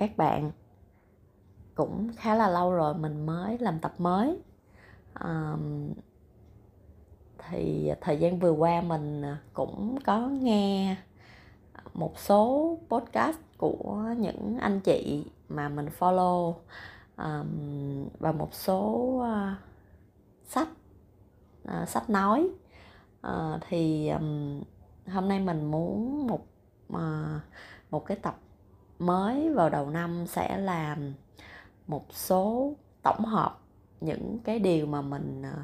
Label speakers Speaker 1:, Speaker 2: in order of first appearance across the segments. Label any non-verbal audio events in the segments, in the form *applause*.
Speaker 1: các bạn cũng khá là lâu rồi mình mới làm tập mới. À, thì thời gian vừa qua mình cũng có nghe một số podcast của những anh chị mà mình follow um, và một số uh, sách uh, sách nói. Uh, thì um, hôm nay mình muốn một uh, một cái tập mới vào đầu năm sẽ làm một số tổng hợp những cái điều mà mình à,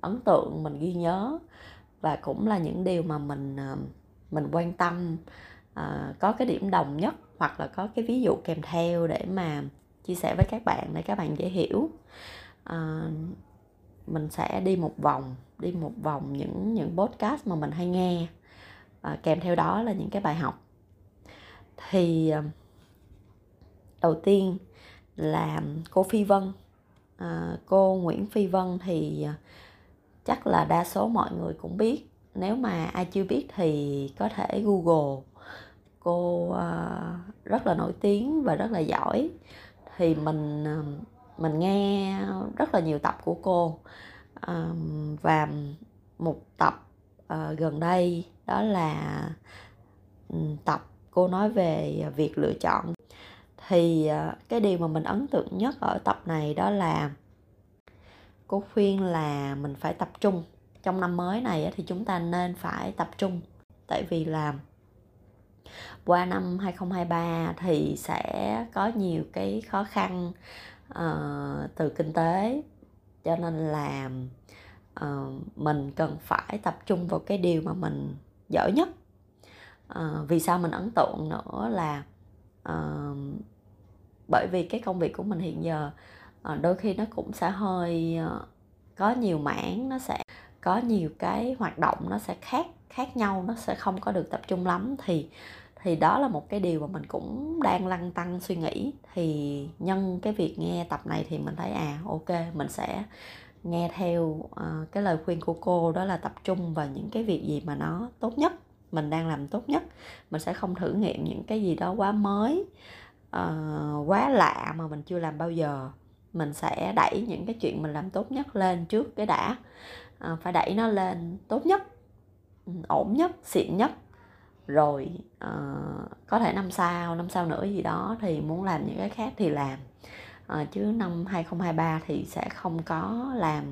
Speaker 1: ấn tượng mình ghi nhớ và cũng là những điều mà mình à, mình quan tâm à, có cái điểm đồng nhất hoặc là có cái ví dụ kèm theo để mà chia sẻ với các bạn để các bạn dễ hiểu. Mình sẽ đi một vòng đi một vòng những những podcast mà mình hay nghe à, kèm theo đó là những cái bài học. Thì đầu tiên là cô Phi Vân. À, cô Nguyễn Phi Vân thì à, chắc là đa số mọi người cũng biết. Nếu mà ai chưa biết thì có thể Google. Cô à, rất là nổi tiếng và rất là giỏi. Thì mình à, mình nghe rất là nhiều tập của cô. Và một tập gần đây đó là ừ, tập cô nói về việc lựa chọn thì à, cái điều mà mình ấn tượng nhất ở tập này đó là cô khuyên là mình phải tập trung. Trong năm mới này thì chúng ta nên phải tập trung. Tại vì là qua năm 2023 thì sẽ có nhiều cái khó khăn uh, từ kinh tế. Cho nên là uh, mình cần phải tập trung vào cái điều mà mình giỏi nhất. Uh, vì sao mình ấn tượng nữa là uh, bởi vì cái công việc của mình hiện giờ uh, đôi khi nó cũng sẽ hơi uh, có nhiều mảng nó sẽ có nhiều cái hoạt động nó sẽ khác khác nhau nó sẽ không có được tập trung lắm. Thì thì đó là một cái điều mà mình cũng đang lăn tăng suy nghĩ. Thì nhân cái việc nghe tập này thì mình thấy à ok mình sẽ nghe theo uh, cái lời khuyên của cô đó là tập trung vào những cái việc gì mà nó tốt nhất mình đang làm tốt nhất. Mình sẽ không thử nghiệm những cái gì đó quá mới uh, quá lạ mà mình chưa làm bao giờ. Mình sẽ đẩy những cái chuyện mình làm tốt nhất lên trước cái đã. Uh, phải đẩy nó lên tốt nhất ừ, ổn nhất xịn nhất. Rồi uh, có thể năm sau năm sau nữa gì đó thì muốn làm những cái khác thì làm. À, chứ năm 2023 thì sẽ không có làm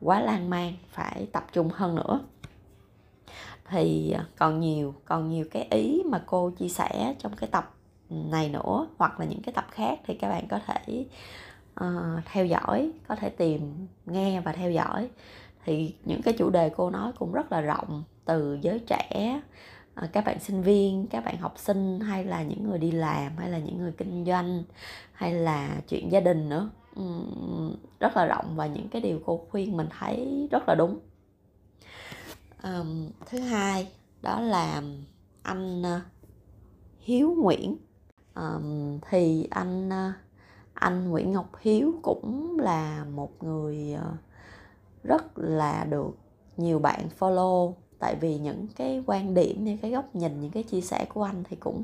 Speaker 1: quá lan man phải tập trung hơn nữa thì à, còn nhiều còn nhiều cái ý mà cô chia sẻ trong cái tập này nữa hoặc là những cái tập khác thì các bạn có thể uh, theo dõi có thể tìm nghe và theo dõi. Thì những cái chủ đề cô nói cũng rất là rộng từ giới trẻ ờ, các bạn sinh viên các bạn học sinh hay là những người đi làm hay là những người kinh doanh hay là chuyện gia đình nữa. Rất là rộng và những cái điều cô khuyên mình thấy rất là đúng um, thứ hai đó là anh uh, hiếu nguyễn. Um, thì anh uh, anh nguyễn ngọc hiếu cũng là một người uh, rất là được nhiều bạn follow. Tại vì những cái quan điểm những cái góc nhìn những cái chia sẻ của anh thì cũng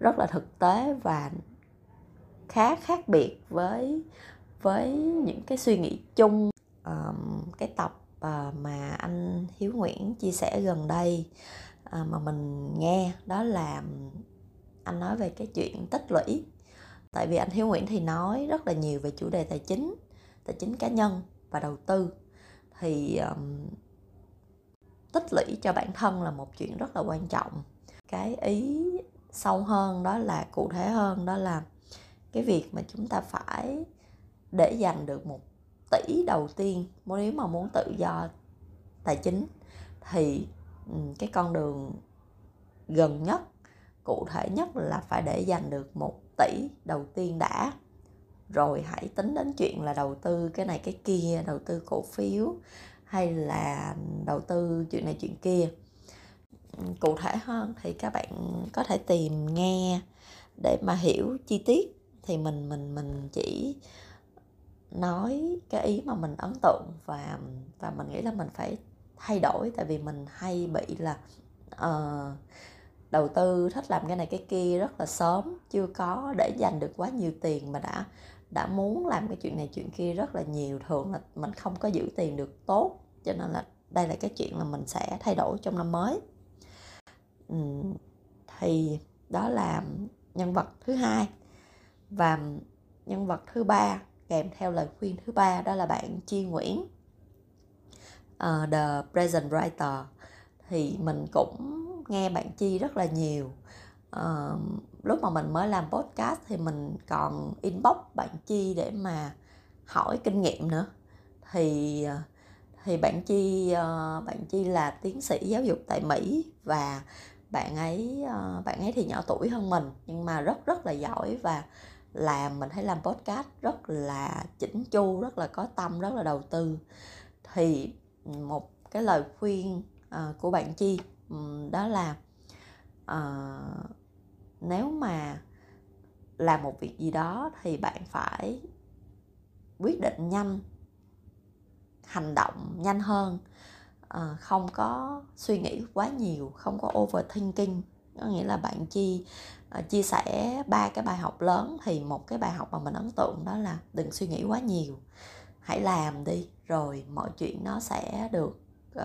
Speaker 1: rất là thực tế và khá khác biệt với với những cái suy nghĩ chung. Um, cái tập uh, mà anh Hiếu Nguyễn chia sẻ gần đây à, mà mình nghe đó là anh nói về cái chuyện tích lũy. Tại vì anh Hiếu Nguyễn thì nói rất là nhiều về chủ đề tài chính tài chính cá nhân và đầu tư. Thì um, tích lũy cho bản thân là một chuyện rất là quan trọng. Cái ý sâu hơn đó là cụ thể hơn đó là cái việc mà chúng ta phải để dành được một tỷ đầu tiên nếu mà muốn tự do tài chính thì ừ, cái con đường gần nhất, cụ thể nhất là phải để dành được một tỷ đầu tiên đã. Rồi hãy tính đến chuyện là đầu tư cái này, cái kia, đầu tư cổ phiếu hay là đầu tư chuyện này, chuyện kia. Ừ, cụ thể hơn thì các bạn có thể tìm nghe để mà hiểu chi tiết thì mình mình mình chỉ nói cái ý mà mình ấn tượng và và mình nghĩ là mình phải thay đổi. Tại vì mình hay bị là uh, đầu tư thích làm cái này cái kia rất là sớm chưa có để dành được quá nhiều tiền mà đã đã muốn làm cái chuyện này chuyện kia rất là nhiều. Thường là mình không có giữ tiền được tốt cho nên là đây là cái chuyện là mình sẽ thay đổi trong năm mới. Ừ, thì đó là nhân vật thứ hai. Và nhân vật thứ ba kèm theo lời khuyên thứ ba đó là bạn Chi Nguyễn. Uh, The Present Writer. Thì mình cũng nghe bạn Chi rất là nhiều. Uh, lúc mà mình mới làm podcast thì mình còn inbox bạn Chi để mà hỏi kinh nghiệm nữa. Thì ờ, thì bạn Chi uh, bạn Chi là tiến sĩ giáo dục tại Mỹ và bạn ấy uh, bạn ấy thì nhỏ tuổi hơn mình nhưng mà rất rất là giỏi và làm mình thấy làm podcast rất là chỉnh chu rất là có tâm rất là đầu tư. Thì một cái lời khuyên uh, của bạn chi um, đó là uh, nếu mà làm một việc gì đó thì bạn phải quyết định nhanh hành động nhanh hơn. Uh, không có suy nghĩ quá nhiều không có overthinking. Có nghĩa là bạn chi uh, Ờ, chia sẻ ba cái bài học lớn thì một cái bài học mà mình ấn tượng đó là đừng suy nghĩ quá nhiều hãy làm đi rồi mọi chuyện nó sẽ được uh,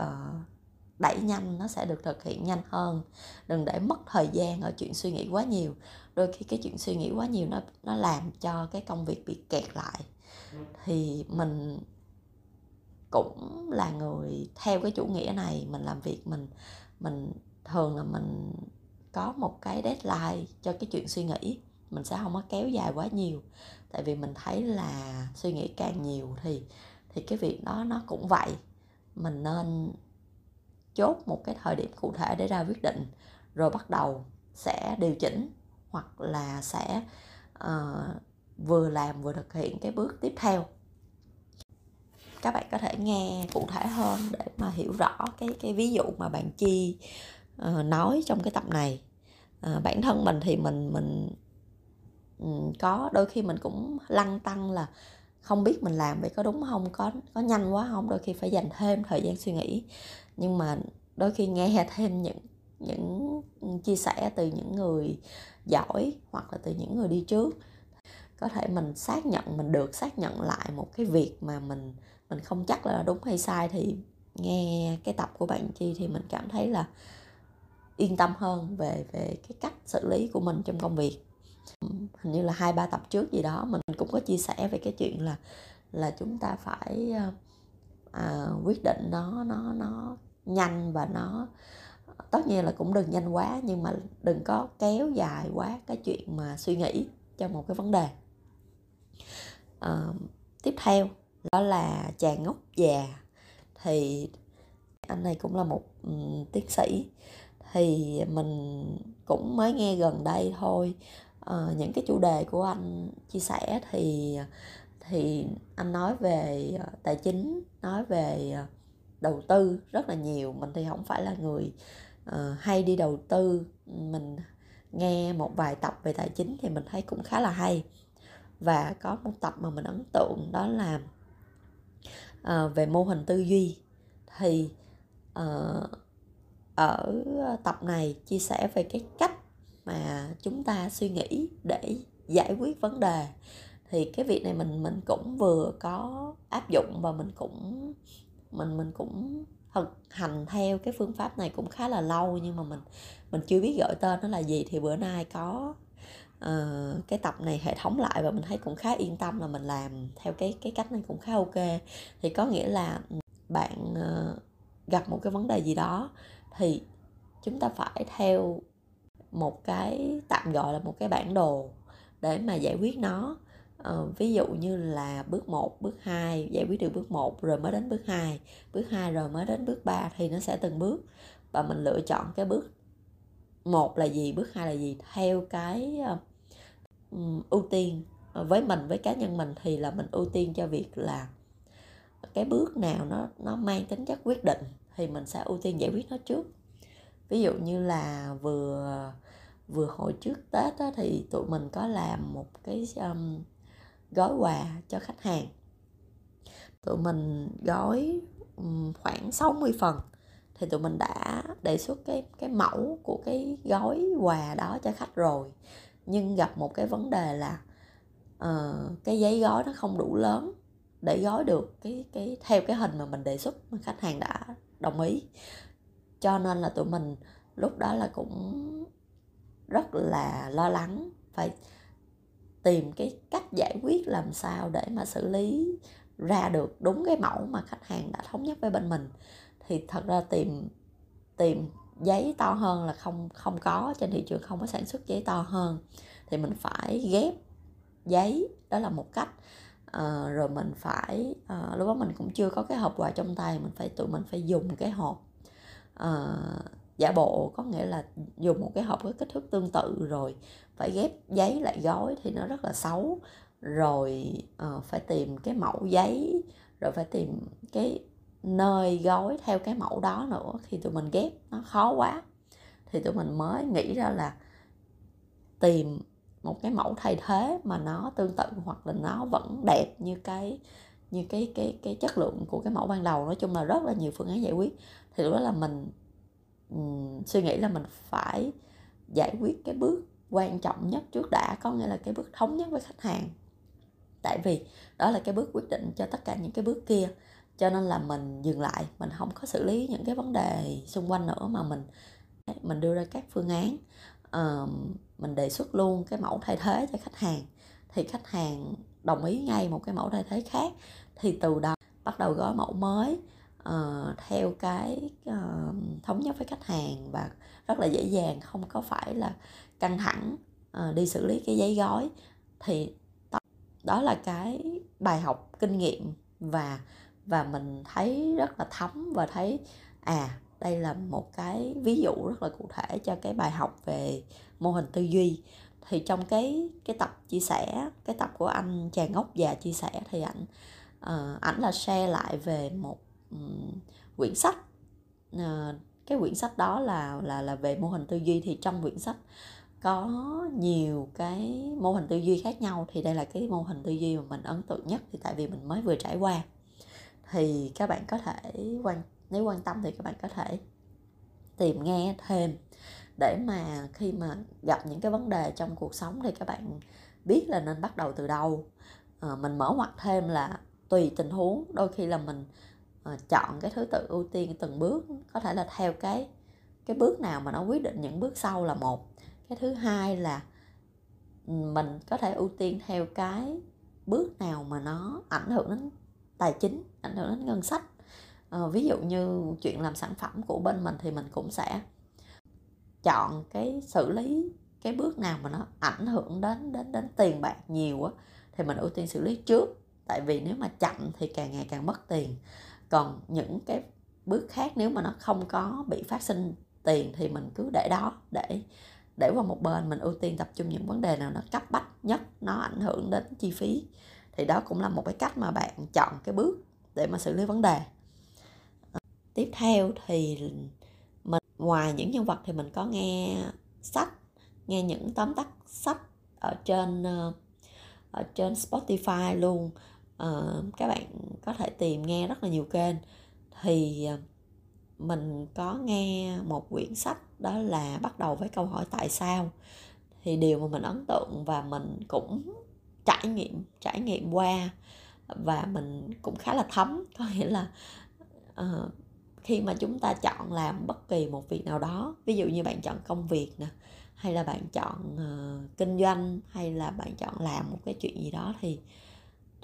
Speaker 1: đẩy nhanh nó sẽ được thực hiện nhanh hơn. Đừng để mất thời gian ở chuyện suy nghĩ quá nhiều. Đôi khi cái chuyện suy nghĩ quá nhiều nó nó làm cho cái công việc bị kẹt lại. Thì mình cũng là người theo cái chủ nghĩa này mình làm việc mình mình thường là mình có một cái deadline cho cái chuyện suy nghĩ. Mình sẽ không có kéo dài quá nhiều. Tại vì mình thấy là suy nghĩ càng nhiều thì thì cái việc đó nó cũng vậy. Mình nên chốt một cái thời điểm cụ thể để ra quyết định rồi bắt đầu sẽ điều chỉnh hoặc là sẽ uh, vừa làm vừa thực hiện cái bước tiếp theo. Các bạn có thể nghe cụ thể hơn để mà hiểu rõ cái cái ví dụ mà bạn chi uh, nói trong cái tập này. Uh, bản thân mình thì mình mình um, có đôi khi mình cũng lăng tăng là không biết mình làm vậy có đúng không có có nhanh quá không đôi khi phải dành thêm thời gian suy nghĩ. Nhưng mà đôi khi nghe thêm những những chia sẻ từ những người giỏi hoặc là từ những người đi trước có thể mình xác nhận mình được xác nhận lại một cái việc mà mình mình không chắc là đúng hay sai thì nghe cái tập của bạn chi thì mình cảm thấy là yên tâm hơn về về cái cách xử lý của mình trong công việc. Hình như là hai ba tập trước gì đó mình cũng có chia sẻ về cái chuyện là là chúng ta phải à, quyết định nó nó nó nhanh và nó tất nhiên là cũng đừng nhanh quá nhưng mà đừng có kéo dài quá cái chuyện mà suy nghĩ cho một cái vấn đề. À, tiếp theo đó là chàng ngốc già. Thì anh này cũng là một um, tiến sĩ thì mình cũng mới nghe gần đây thôi. À, những cái chủ đề của anh chia sẻ thì thì anh nói về ờ, tài chính nói về ờ, đầu tư rất là nhiều. Mình thì không phải là người uh, hay đi đầu tư. Mình nghe một vài tập về tài chính thì mình thấy cũng khá là hay. Và có một tập mà mình ấn tượng đó là uh, về mô hình tư duy. Thì uh, ở ờ, tập này chia sẻ về cái cách mà chúng ta suy nghĩ để giải quyết vấn đề. Thì cái việc này mình mình cũng vừa có áp dụng và mình cũng mình mình cũng thực hành theo cái phương pháp này cũng khá là lâu nhưng mà mình mình chưa biết gọi tên nó là gì. Thì bữa nay có uh, cái tập này hệ thống lại và mình thấy cũng khá yên tâm là mình làm theo cái cái cách này cũng khá ok. Thì có nghĩa là bạn uh, gặp một cái vấn đề gì đó thì chúng ta phải theo một cái tạm gọi là một cái bản đồ để mà giải quyết nó. À, ví dụ như là bước 1, bước 2 giải quyết được bước 1 rồi mới đến bước 2 bước 2 rồi mới đến bước 3 thì nó sẽ từng bước. Và mình lựa chọn cái bước một là gì bước hai là gì theo cái uh, ưu tiên ờ, với mình với cá nhân mình thì là mình ưu tiên cho việc là cái bước nào nó nó mang tính chất quyết định thì mình sẽ ưu tiên giải quyết nó trước. Ví dụ như là vừa vừa hồi trước tết đó thì tụi mình có làm một cái um, gói quà cho khách hàng. Tụi mình gói um, khoảng 60 phần thì tụi mình đã đề xuất cái cái mẫu của cái gói quà đó cho khách rồi. Nhưng gặp một cái vấn đề là uh, cái giấy gói nó không đủ lớn để gói được cái cái, theo cái hình mà mình đề xuất mà khách hàng đã đồng ý. Cho nên là tụi mình lúc đó là cũng rất là lo lắng, phải tìm cái cách giải quyết làm sao để mà xử lý ra được đúng cái mẫu mà khách hàng đã thống nhất với bên mình. Thì thật ra tìm tìm giấy to hơn là không không có, trên thị trường không có sản xuất giấy to hơn. Thì mình phải ghép giấy, đó là một cách à, rồi mình phải à, lúc đó mình cũng chưa có cái hộp quà trong tay mình phải tụi mình phải dùng cái hộp. À, giả bộ có nghĩa là dùng một cái hộp có kích thước tương tự rồi phải ghép giấy lại gói thì nó rất là xấu. Rồi à, phải tìm cái mẫu giấy rồi phải tìm cái nơi gói theo cái mẫu đó nữa thì tụi mình ghép nó khó quá. Thì tụi mình mới nghĩ ra là tìm một cái mẫu thay thế mà nó tương tự hoặc là nó vẫn đẹp như cái như cái cái cái chất lượng của cái mẫu ban đầu. Nói chung là rất là nhiều phương án giải quyết. Thì lúc đó là mình um, suy nghĩ là mình phải giải quyết cái bước quan trọng nhất trước đã có nghĩa là cái bước thống nhất với khách hàng. Tại vì đó là cái bước quyết định cho tất cả những cái bước kia. Cho nên là mình dừng lại mình không có xử lý những cái vấn đề xung quanh nữa mà mình mình đưa ra các phương án uh, mình đề xuất luôn cái mẫu thay thế cho khách hàng. Thì khách hàng đồng ý ngay một cái mẫu thay thế khác. Thì từ đó bắt đầu gói mẫu mới uh, theo cái uh, thống nhất với khách hàng và rất là dễ dàng không có phải là căng thẳng uh, đi xử lý cái giấy gói. Thì đó là cái bài học kinh nghiệm và và mình thấy rất là thấm và thấy à đây là một cái ví dụ rất là cụ thể cho cái bài học về mô hình tư duy. Thì trong cái cái tập chia sẻ cái tập của anh chàng ngốc già chia sẻ thì ảnh uh, ảnh là share lại về một um, quyển sách. Uh, cái quyển sách đó là là là về mô hình tư duy. Thì trong quyển sách có nhiều cái mô hình tư duy khác nhau. Thì đây là cái mô hình tư duy mà mình ấn tượng nhất thì tại vì mình mới vừa trải qua. Thì các bạn có thể quan nếu quan tâm thì các bạn có thể tìm nghe thêm. Để mà khi mà gặp những cái vấn đề trong cuộc sống thì các bạn biết là nên bắt đầu từ đâu. À, mình mở ngoặt thêm là tùy tình huống. Đôi khi là mình à, chọn cái thứ tự ưu tiên từng bước có thể là theo cái cái bước nào mà nó quyết định những bước sau là một. Cái thứ hai là mình có thể ưu tiên theo cái bước nào mà nó ảnh hưởng đến tài chính ảnh hưởng đến ngân sách à, ví dụ như chuyện làm sản phẩm của bên mình thì mình cũng sẽ chọn cái xử lý cái bước nào mà nó ảnh hưởng đến đến đến tiền bạc nhiều á thì mình ưu tiên xử lý trước. Tại vì nếu mà chậm thì càng ngày càng mất tiền. Còn những cái bước khác nếu mà nó không có bị phát sinh tiền thì mình cứ để đó để để qua một bên. Mình ưu tiên tập trung những vấn đề nào nó cấp bách nhất nó ảnh hưởng đến chi phí. Thì đó cũng là một cái cách mà bạn chọn cái bước để mà xử lý vấn đề tiếp theo thì mình ngoài những nhân vật thì mình có nghe sách nghe những tóm tắt sách ở trên ờ, ở trên Spotify luôn. Uh, các bạn có thể tìm nghe rất là nhiều kênh. Thì ờ, mình có nghe một quyển sách đó là bắt đầu với câu hỏi tại sao. Thì điều mà mình ấn tượng và mình cũng trải nghiệm trải nghiệm qua và mình cũng khá là thấm. *laughs* Có nghĩa là uh, khi mà chúng ta chọn làm bất kỳ một việc nào đó ví dụ như bạn chọn công việc nè hay là bạn chọn uh, kinh doanh hay là bạn chọn làm một cái chuyện gì đó thì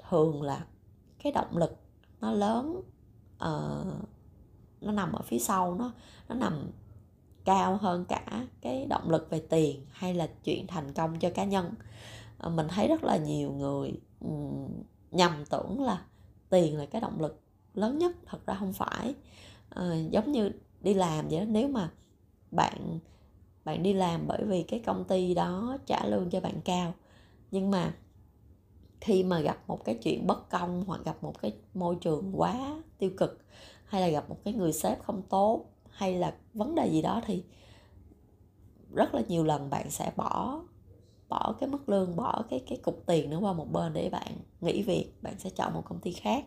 Speaker 1: thường là cái động lực nó lớn uh, nó nằm ở phía sau nó nó nằm cao hơn cả cái động lực về tiền hay là chuyện thành công cho cá nhân. Uh, mình thấy rất là nhiều người um, nhầm tưởng là tiền là cái động lực lớn nhất thật ra không phải à, giống như đi làm vậy đó. Nếu mà bạn bạn đi làm bởi vì cái công ty đó trả lương cho bạn cao. Nhưng mà khi mà gặp một cái chuyện bất công hoặc gặp một cái môi trường quá tiêu cực hay là gặp một cái người sếp không tốt hay là vấn đề gì đó thì rất là nhiều lần bạn sẽ bỏ bỏ cái mức lương bỏ cái cái cục tiền nữa qua một bên để bạn nghỉ việc bạn sẽ chọn một công ty khác.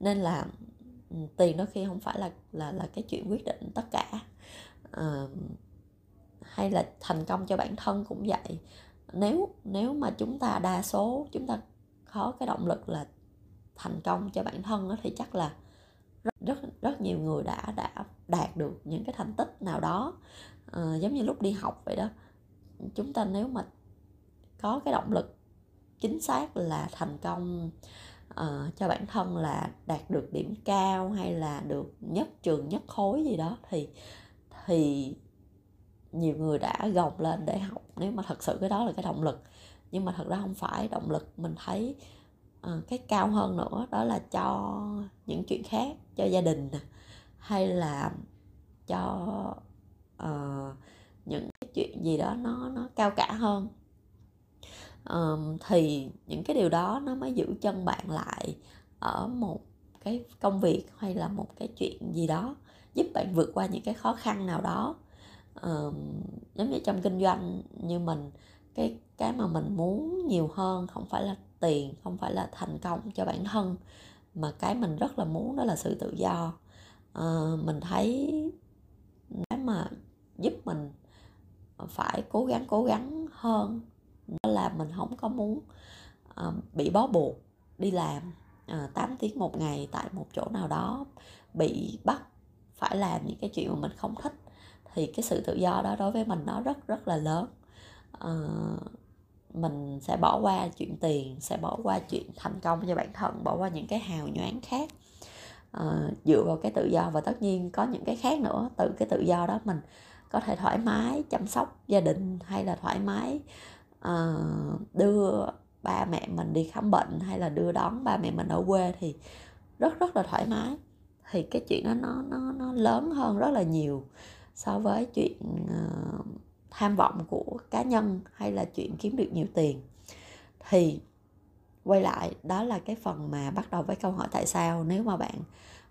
Speaker 1: Nên là Ừ, tiền đôi khi không phải là là là cái chuyện quyết định tất cả. À, hay là thành công cho bản thân cũng vậy. Nếu nếu mà chúng ta đa số chúng ta có cái động lực là thành công cho bản thân đó, thì chắc là rất rất rất nhiều người đã đã đạt được những cái thành tích nào đó. À, giống như lúc đi học vậy đó. Chúng ta nếu mà có cái động lực chính xác là thành công uh, cho bản thân là đạt được điểm cao hay là được nhất trường nhất khối gì đó thì thì nhiều người đã gồng lên để học. Nếu mà thật sự cái đó là cái động lực. Nhưng mà thật ra không phải động lực mình thấy uh, cái cao hơn nữa đó là cho những chuyện khác cho gia đình hay là cho uh, những cái chuyện gì đó nó nó cao cả hơn um, thì những cái điều đó nó mới giữ chân bạn lại ở một cái công việc hay là một cái chuyện gì đó giúp bạn vượt qua những cái khó khăn nào đó. Um, giống như trong kinh doanh như mình cái cái mà mình muốn nhiều hơn không phải là tiền không phải là thành công cho bản thân mà cái mình rất là muốn đó là sự tự do. Uh, mình thấy cái mà giúp mình phải cố gắng cố gắng hơn đó là mình không có muốn uh, bị bó buộc đi làm ờ, uh, 8 tiếng một ngày tại một chỗ nào đó bị bắt phải làm những cái chuyện mà mình không thích thì cái sự tự do đó đối với mình nó rất rất là lớn. Uh, mình sẽ bỏ qua chuyện tiền sẽ bỏ qua chuyện thành công cho bản thân bỏ qua những cái hào nhoáng khác. Uh, dựa vào cái tự do và tất nhiên có những cái khác nữa từ cái tự do đó mình có thể thoải mái chăm sóc gia đình hay là thoải mái uh, đưa ba mẹ mình đi khám bệnh hay là đưa đón ba mẹ mình ở quê thì rất rất là thoải mái. Thì cái chuyện đó nó nó nó lớn hơn rất là nhiều so với chuyện uh, tham vọng của cá nhân hay là chuyện kiếm được nhiều tiền. Thì quay lại đó là cái phần mà bắt đầu với câu hỏi tại sao nếu mà bạn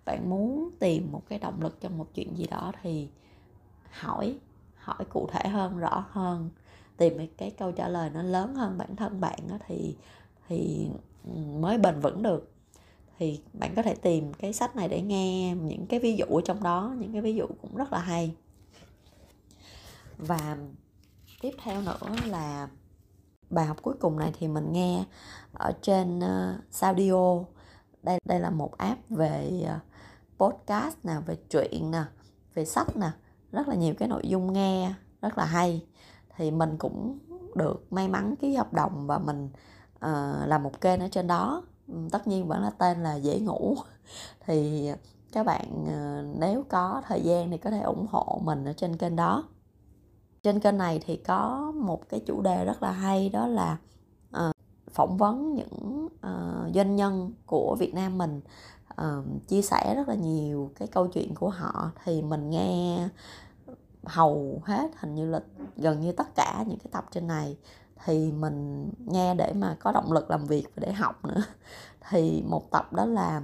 Speaker 1: bạn muốn tìm một cái động lực trong một chuyện gì đó thì hỏi hỏi cụ thể hơn rõ hơn tìm cái câu trả lời nó lớn hơn bản thân bạn thì thì mới bền vững được. Thì bạn có thể tìm cái sách này để nghe những cái ví dụ ở trong đó những cái ví dụ cũng rất là hay. Và tiếp theo nữa là bài học cuối cùng này thì mình nghe ở trên uh, Saudio. Đây đây là một app về uh, podcast nè về truyện nè về sách nè. Rất là nhiều cái nội dung nghe rất là hay thì mình cũng được may mắn ký hợp đồng và mình uh, làm một kênh ở trên đó. Ừ, tất nhiên vẫn là tên là dễ ngủ. *laughs* Thì các bạn uh, nếu có thời gian thì có thể ủng hộ mình ở trên kênh đó. Trên kênh này thì có một cái chủ đề rất là hay đó là uh, phỏng vấn những uh, doanh nhân của Việt Nam mình. Uh, chia sẻ rất là nhiều cái câu chuyện của họ. Thì mình nghe hầu hết hình như là gần như tất cả những cái tập trên này thì mình nghe để mà có động lực làm việc và để học nữa. Thì một tập đó là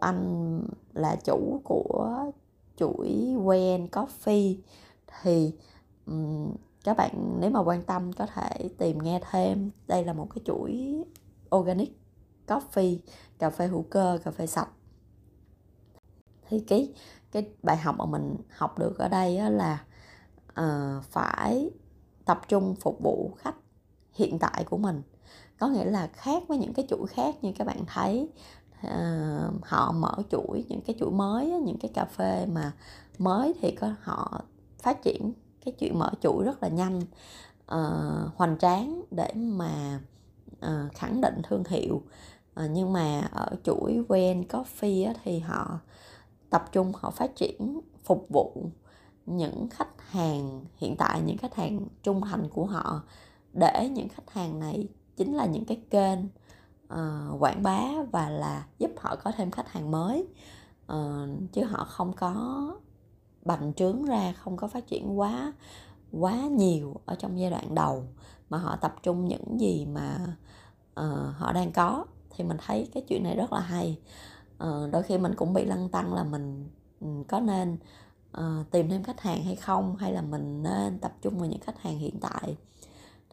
Speaker 1: anh là chủ của chuỗi Wen Coffee. Thì um, các bạn nếu mà quan tâm có thể tìm nghe thêm. Đây là một cái chuỗi organic coffee cà phê hữu cơ cà phê sạch. Thì cái cái bài học mà mình học được ở đây là uh, phải tập trung phục vụ khách hiện tại của mình. Có nghĩa là khác với những cái chuỗi khác như các bạn thấy uh, họ mở chuỗi những cái chuỗi mới những cái cà phê mà mới thì có họ phát triển cái chuyện mở chuỗi rất là nhanh uh, hoành tráng để mà uh, khẳng định thương hiệu. Uh, nhưng mà ở chuỗi Wen Coffee á, thì họ tập trung họ phát triển phục vụ những khách hàng hiện tại những khách hàng trung thành của họ để những khách hàng này chính là những cái kênh uh, quảng bá và là giúp họ có thêm khách hàng mới. Uh, chứ họ không có bành trướng ra không có phát triển quá quá nhiều ở trong giai đoạn đầu mà họ tập trung những gì mà uh, họ đang có. Thì mình thấy cái chuyện này rất là hay. Uh, đôi khi mình cũng bị lăn tăng là mình ừ, có nên uh, tìm thêm khách hàng hay không hay là mình nên tập trung vào những khách hàng hiện tại?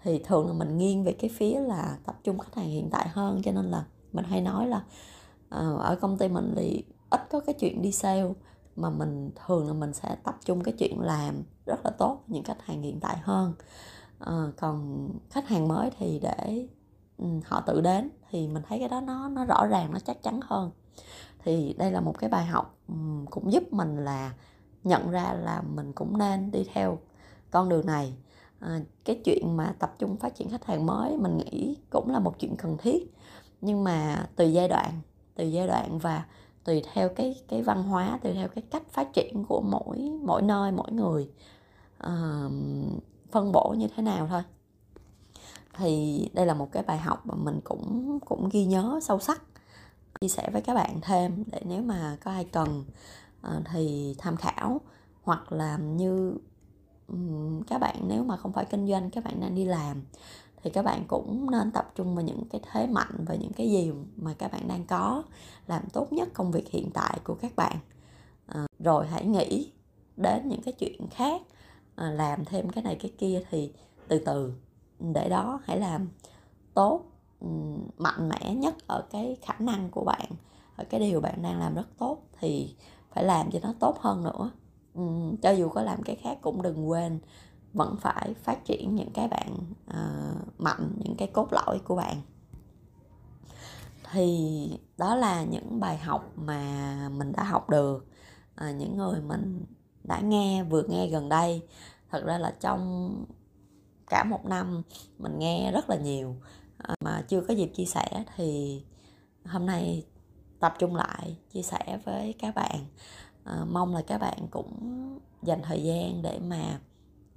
Speaker 1: Thì thường là mình nghiêng về cái phía là tập trung khách hàng hiện tại hơn cho nên là mình hay nói là uh, ở công ty mình thì ít có cái chuyện đi sale mà mình thường là mình sẽ tập trung cái chuyện làm rất là tốt những khách hàng hiện tại hơn. À, còn khách hàng mới thì để ừ, họ tự đến thì mình thấy cái đó nó nó rõ ràng nó chắc chắn hơn. Thì đây là một cái bài học cũng giúp mình là nhận ra là mình cũng nên đi theo con đường này. À, cái chuyện mà tập trung phát triển khách hàng mới mình nghĩ cũng là một chuyện cần thiết. Nhưng mà từ giai đoạn từ giai đoạn và tùy theo cái cái văn hóa tùy theo cái cách phát triển của mỗi mỗi nơi mỗi người à, phân bổ như thế nào thôi. Thì đây là một cái bài học mà mình cũng cũng ghi nhớ sâu sắc. Chia sẻ với các bạn thêm để nếu mà có ai cần Ờ, thì tham khảo hoặc là như các bạn nếu mà không phải kinh doanh các bạn đang đi làm. Thì các bạn cũng nên tập trung vào những cái thế mạnh và những cái gì mà các bạn đang có làm tốt nhất công việc hiện tại của các bạn. À, rồi hãy nghĩ đến những cái chuyện khác à, làm thêm cái này cái kia thì từ từ để đó hãy làm tốt mạnh mẽ nhất ở cái khả năng của bạn ở cái điều bạn đang làm rất tốt. Thì phải làm cho nó tốt hơn nữa. Cho dù có làm cái khác cũng đừng quên vẫn phải phát triển những cái bạn uh, mạnh những cái cốt lõi của bạn. Thì đó là những bài học mà mình đã học được à, những người mình đã nghe vừa nghe gần đây. Thật ra là trong cả một năm mình nghe rất là nhiều à, mà chưa có dịp chia sẻ thì hôm nay tập trung lại chia sẻ với các bạn. À, mong là các bạn cũng dành thời gian để mà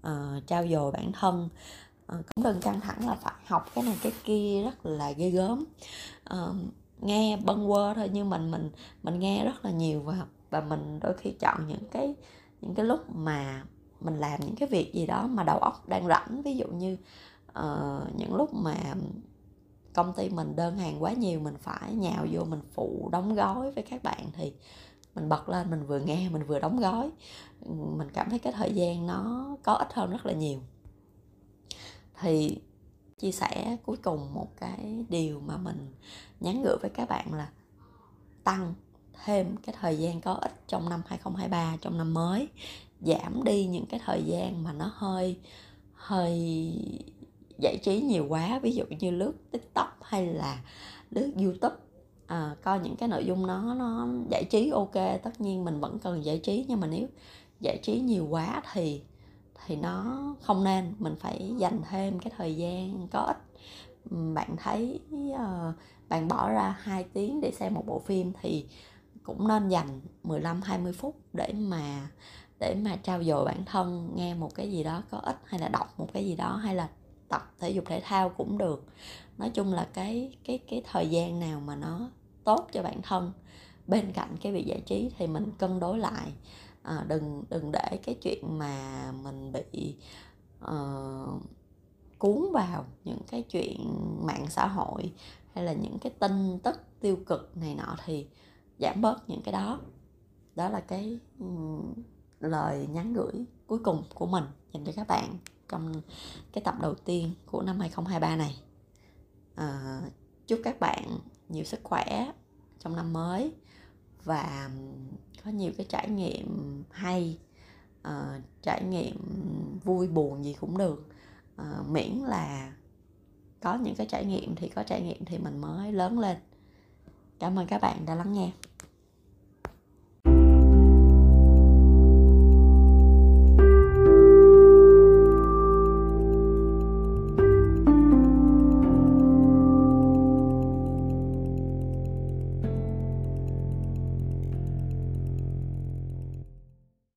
Speaker 1: ờ, à, trao dồi bản thân. À, cũng đừng căng thẳng là phải học cái này cái kia rất là ghê gớm. À, nghe bâng quơ thôi nhưng mình mình mình nghe rất là nhiều và và mình đôi khi chọn những cái những cái lúc mà mình làm những cái việc gì đó mà đầu óc đang rảnh. Ví dụ như uh, những lúc mà công ty mình đơn hàng quá nhiều, mình phải nhào vô mình phụ đóng gói với các bạn thì mình bật lên, mình vừa nghe, mình vừa đóng gói. Ừ, mình cảm thấy cái thời gian nó có ít hơn rất là nhiều. Thì chia sẻ cuối cùng một cái điều mà mình nhắn gửi với các bạn là tăng thêm cái thời gian có ích trong năm 2023 trong năm mới. Giảm đi những cái thời gian mà nó hơi hơi giải trí nhiều quá ví dụ như lướt tiktok hay là lướt youtube à, coi những cái nội dung nó nó giải trí ok tất nhiên mình vẫn cần giải trí nhưng mà nếu giải trí nhiều quá thì thì nó không nên. Mình phải dành thêm cái thời gian có ích. Bạn thấy uh, bạn bỏ ra 2 tiếng để xem một bộ phim thì cũng nên dành 15 20 phút để mà để mà trao dồi bản thân nghe một cái gì đó có ích hay là đọc một cái gì đó hay là tập thể dục thể thao cũng được. Nói chung là cái cái cái thời gian nào mà nó tốt cho bản thân bên cạnh cái việc giải trí thì mình cân đối lại. À, đừng đừng để cái chuyện mà mình bị uh, cuốn vào những cái chuyện mạng xã hội hay là những cái tin tức tiêu cực này nọ thì giảm bớt những cái đó. Đó là cái um, lời nhắn gửi cuối cùng của mình dành cho các bạn trong cái tập đầu tiên của năm 2023 này. À, chúc các bạn nhiều sức khỏe trong năm mới và có nhiều cái trải nghiệm hay à, trải nghiệm vui buồn gì cũng được. À, miễn là có những cái trải nghiệm thì có trải nghiệm thì mình mới lớn lên. Cảm ơn các bạn đã lắng nghe.